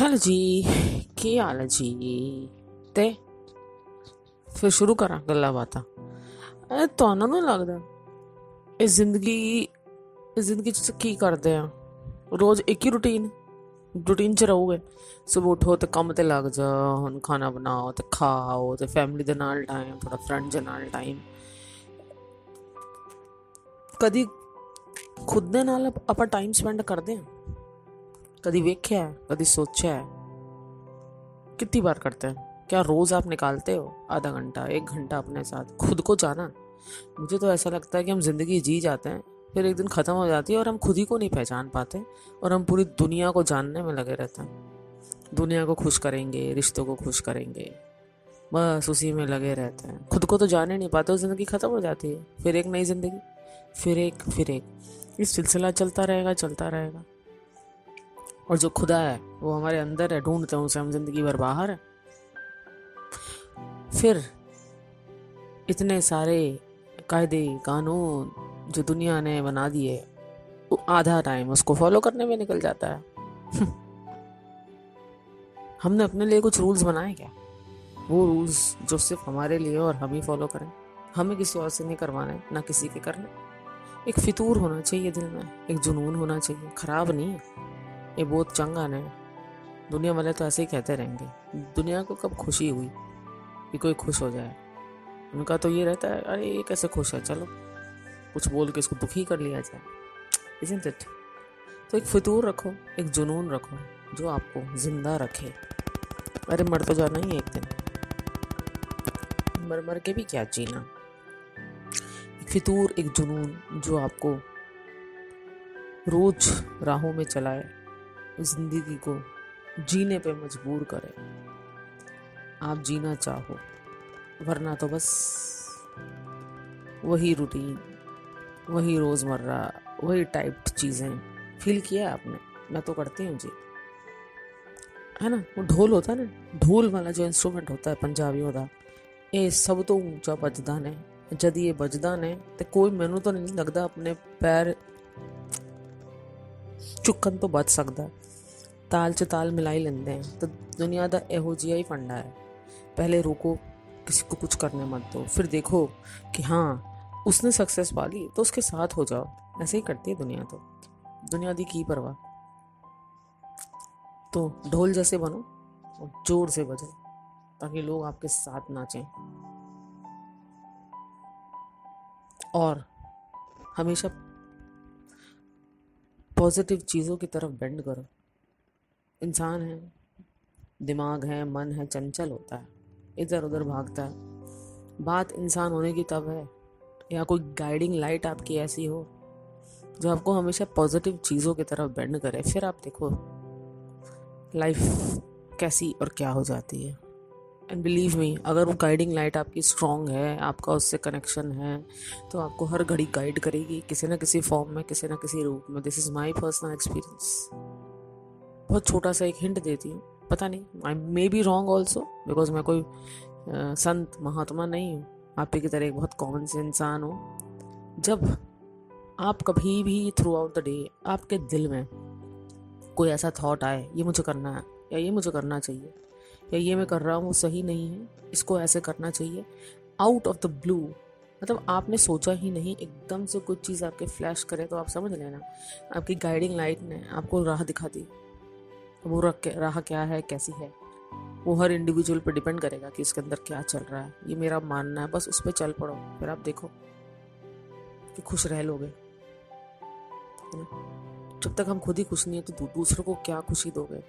Hello ਜੀ ਕੀ ਹਾਲ ਹੈ ਜੀ? ਤੇ ਫਿਰ ਸ਼ੁਰੂ ਕਰਾਂ ਗੱਲਾਂ ਬਾਤਾਂ। ਇਹ ਤੁਹਾਨੂੰ ਨੂੰ ਲੱਗਦਾ? ਇਹ ਜ਼ਿੰਦਗੀ ਇਸ ਜ਼ਿੰਦਗੀ ਚ ਕੀ ਕਰਦੇ ਆ ਰੋਜ਼ ਇੱਕ ਹੀ ਰੁਟੀਨ ਰੁਟੀਨ ਚ ਰਹੋਗੇ। ਸਵੇਰ ਉਠੋ ਤੇ ਕੰਮ ਤੇ ਲੱਗ ਜਾ ਹੁਣ ਖਾਣਾ ਬਣਾਓ ਤੇ ਖਾਓ ਤੇ ਫੈਮਿਲੀ ਦੇ ਨਾਲ ਟਾਈਮ ਥੋੜਾ ਫਰੈਂਡ ਦੇ ਨਾਲ ਟਾਈਮ ਕਦੀ ਖੁਦ ਦੇ ਨਾਲ ਆਪਾਂ ਟਾਈਮ ਸਪੈਂਡ ਕਰਦੇ ਆ कभी वेख्या है, कभी सोचा है। कितनी बार करते हैं? क्या रोज़ आप निकालते हो? आधा घंटा, एक घंटा अपने साथ? खुद को जाना। मुझे तो ऐसा लगता है कि हम ज़िंदगी जी जाते हैं, फिर एक दिन ख़त्म हो जाती है और हम खुद ही को नहीं पहचान पाते और हम पूरी दुनिया को जानने में लगे रहते हैं। दुनिया को खुश करेंगे, रिश्तों को खुश करेंगे। बस उसी में लगे रहते हैं। खुद को तो जान ही नहीं पाते ज़िंदगी ख़त्म हो जाती है। फिर एक नई ज़िंदगी, फिर एक फिर एक। ये सिलसिला चलता रहेगा चलता रहेगा। और जो खुदा है, वो हमारे अंदर है, ढूंढते हैं उसे, हम ज़िंदगी भर बाहर फिर इतने सारे कायदे, कानून जो दुनिया ने बना दिए आधा टाइम उसको फॉलो करने में निकल जाता है। हमने अपने लिए कुछ रूल्स बनाए क्या? वो रूल्स जो सिर्फ़ हमारे लिए और हम ही फॉलो करें। हमें किसी और से नहीं करवाने ना किसी के करने। एक फितूर होना चाहिए दिल में, एक जुनून होना चाहिए, खराब नहीं है। ये बहुत चंगा ने दुनिया वाले तो ऐसे ही कहते रहेंगे। दुनिया को कब खुशी हुई कि कोई खुश हो जाए? उनका तो ये रहता है, अरे, ये कैसे खुश है? चलो, कुछ बोल के इसको दुखी कर लिया जाए। इजंट तो एक फितूर रखो, एक जुनून रखो, जो आपको ज़िंदा रखे। अरे, मर तो जाना ही एक दिन। मर मर के भी क्या जीना? एक फितूर, एक जुनून, जो आपको रोज राहों में चलाए। ज़िंदगी को जीने पे मजबूर करे। आप जीना चाहो, वरना तो बस वही रूटीन वही रोज़मर्रा, वही टाइप चीज़ें फील किया आपने। मैं तो करती हूँ जी। है ना? वो ढोल होता है ना? ढोल वाला जो इंस्ट्रूमेंट होता है पंजाबियों का ये सब तो ऊँचा बजदा ने, जद ये बजदा ने तो कोई मैनू तो नहीं लगता अपने पैर चुकन तो बच सकता ਤਾਲ 'ਚ ਤਾਲ ਮਿਲਾਈ ਲੈਂਦੇ हैं तो दुनिया का ਇਹੋ ਜਿਹਾ ਹੀ फंडा है पहले रोको किसी को कुछ करने मत दो फिर देखो कि हाँ उसने सक्सेस पा ली तो उसके साथ हो जाओ ऐसे ही करती है दुनिया तो दुनिया दी की परवाह तो ढोल जैसे बनो और जोर से बजो ताकि लोग आपके साथ नाचें और हमेशा पॉजिटिव चीज़ों की तरफ बेंड करो इंसान है, दिमाग है, मन है, चंचल होता है, इधर उधर भागता है। बात इंसान होने की तब है, या कोई गाइडिंग लाइट आपकी ऐसी हो, जो आपको हमेशा पॉजिटिव चीज़ों की तरफ़ बेंड करे। फिर आप देखो लाइफ कैसी और क्या हो जाती है। एंड बिलीव मी अगर वो गाइडिंग लाइट आपकी स्ट्रॉन्ग है, आपका उससे कनेक्शन है तो आपको हर घड़ी गाइड करेगी, किसी न किसी फॉर्म में, किसी न किसी रूप में। This is my personal experience बहुत छोटा सा एक हिंट देती हूँ। पता नहीं I may be wrong also because मैं कोई आ, संत महात्मा नहीं हूँ। आप ही की तरह एक बहुत कॉमन से इंसान हूँ। जब आप कभी भी थ्रू आउट द डे आपके दिल में कोई ऐसा थॉट आए ये मुझे करना है या ये मुझे करना चाहिए या ये मैं कर रहा हूँ वो सही नहीं है इसको ऐसे करना चाहिए आउट ऑफ़ द ब्लू मतलब आपने सोचा ही नहीं एकदम से कुछ चीज़ आपके फ्लैश करे तो आप समझ लेना आपकी गाइडिंग लाइट ने आपको राह दिखा दी। वो राह क्या है, कैसी है? वो हर इंडिविजुअल पर डिपेंड करेगा कि इसके अंदर क्या चल रहा है। ये मेरा मानना है, बस उस पर चल पड़ो, फिर आप देखो कि खुश रह लोगे। जब तक हम खुद ही खुश नहीं है तो दूसरों को क्या खुशी दोगे?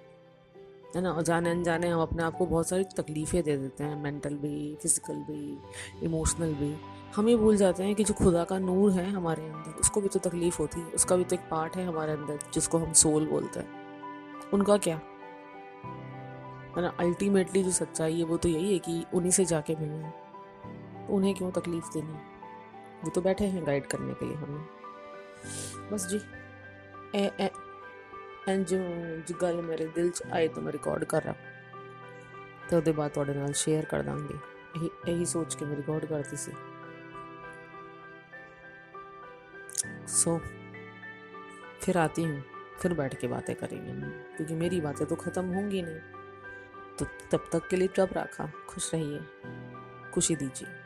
है ना? जाने अनजाने हम अपने आप को बहुत सारी तकलीफ़ें दे देते हैं मेंटल भी फ़िज़िकल भी इमोशनल भी। हम ये भूल जाते हैं कि जो खुदा का नूर है हमारे अंदर, उसको भी तो तकलीफ़ होती है, उसका भी तो एक पार्ट है हमारे अंदर, जिसको हम सोल बोलते हैं। उनका क्या है ना अल्टीमेटली जो सच्चाई है वो तो यही है कि उन्हीं से जाके मिलना है तो उन्हें क्यों तकलीफ देनी है वो तो बैठे हैं गाइड करने के लिए हमें बस जी ए ए एंड जो जो गल मेरे दिल च आए तो मैं रिकॉर्ड कर रहा तो ਉਹਦੇ ਬਾਅਦ ਤੁਹਾਡੇ ਨਾਲ ਸ਼ੇਅਰ ਕਰ ਦਾਂਗੇ ਇਹੀ ਇਹੀ ਸੋਚ ਕੇ ਮੈਂ ਰਿਕਾਰਡ ਕਰਦੀ ਸੀ सो फिर आती हूँ फिर बैठ के बातें करेंगे। क्योंकि मेरी बातें तो ख़त्म होंगी नहीं। तो तब तक के लिए चुप रखा, खुश रहिए। खुशी दीजिए।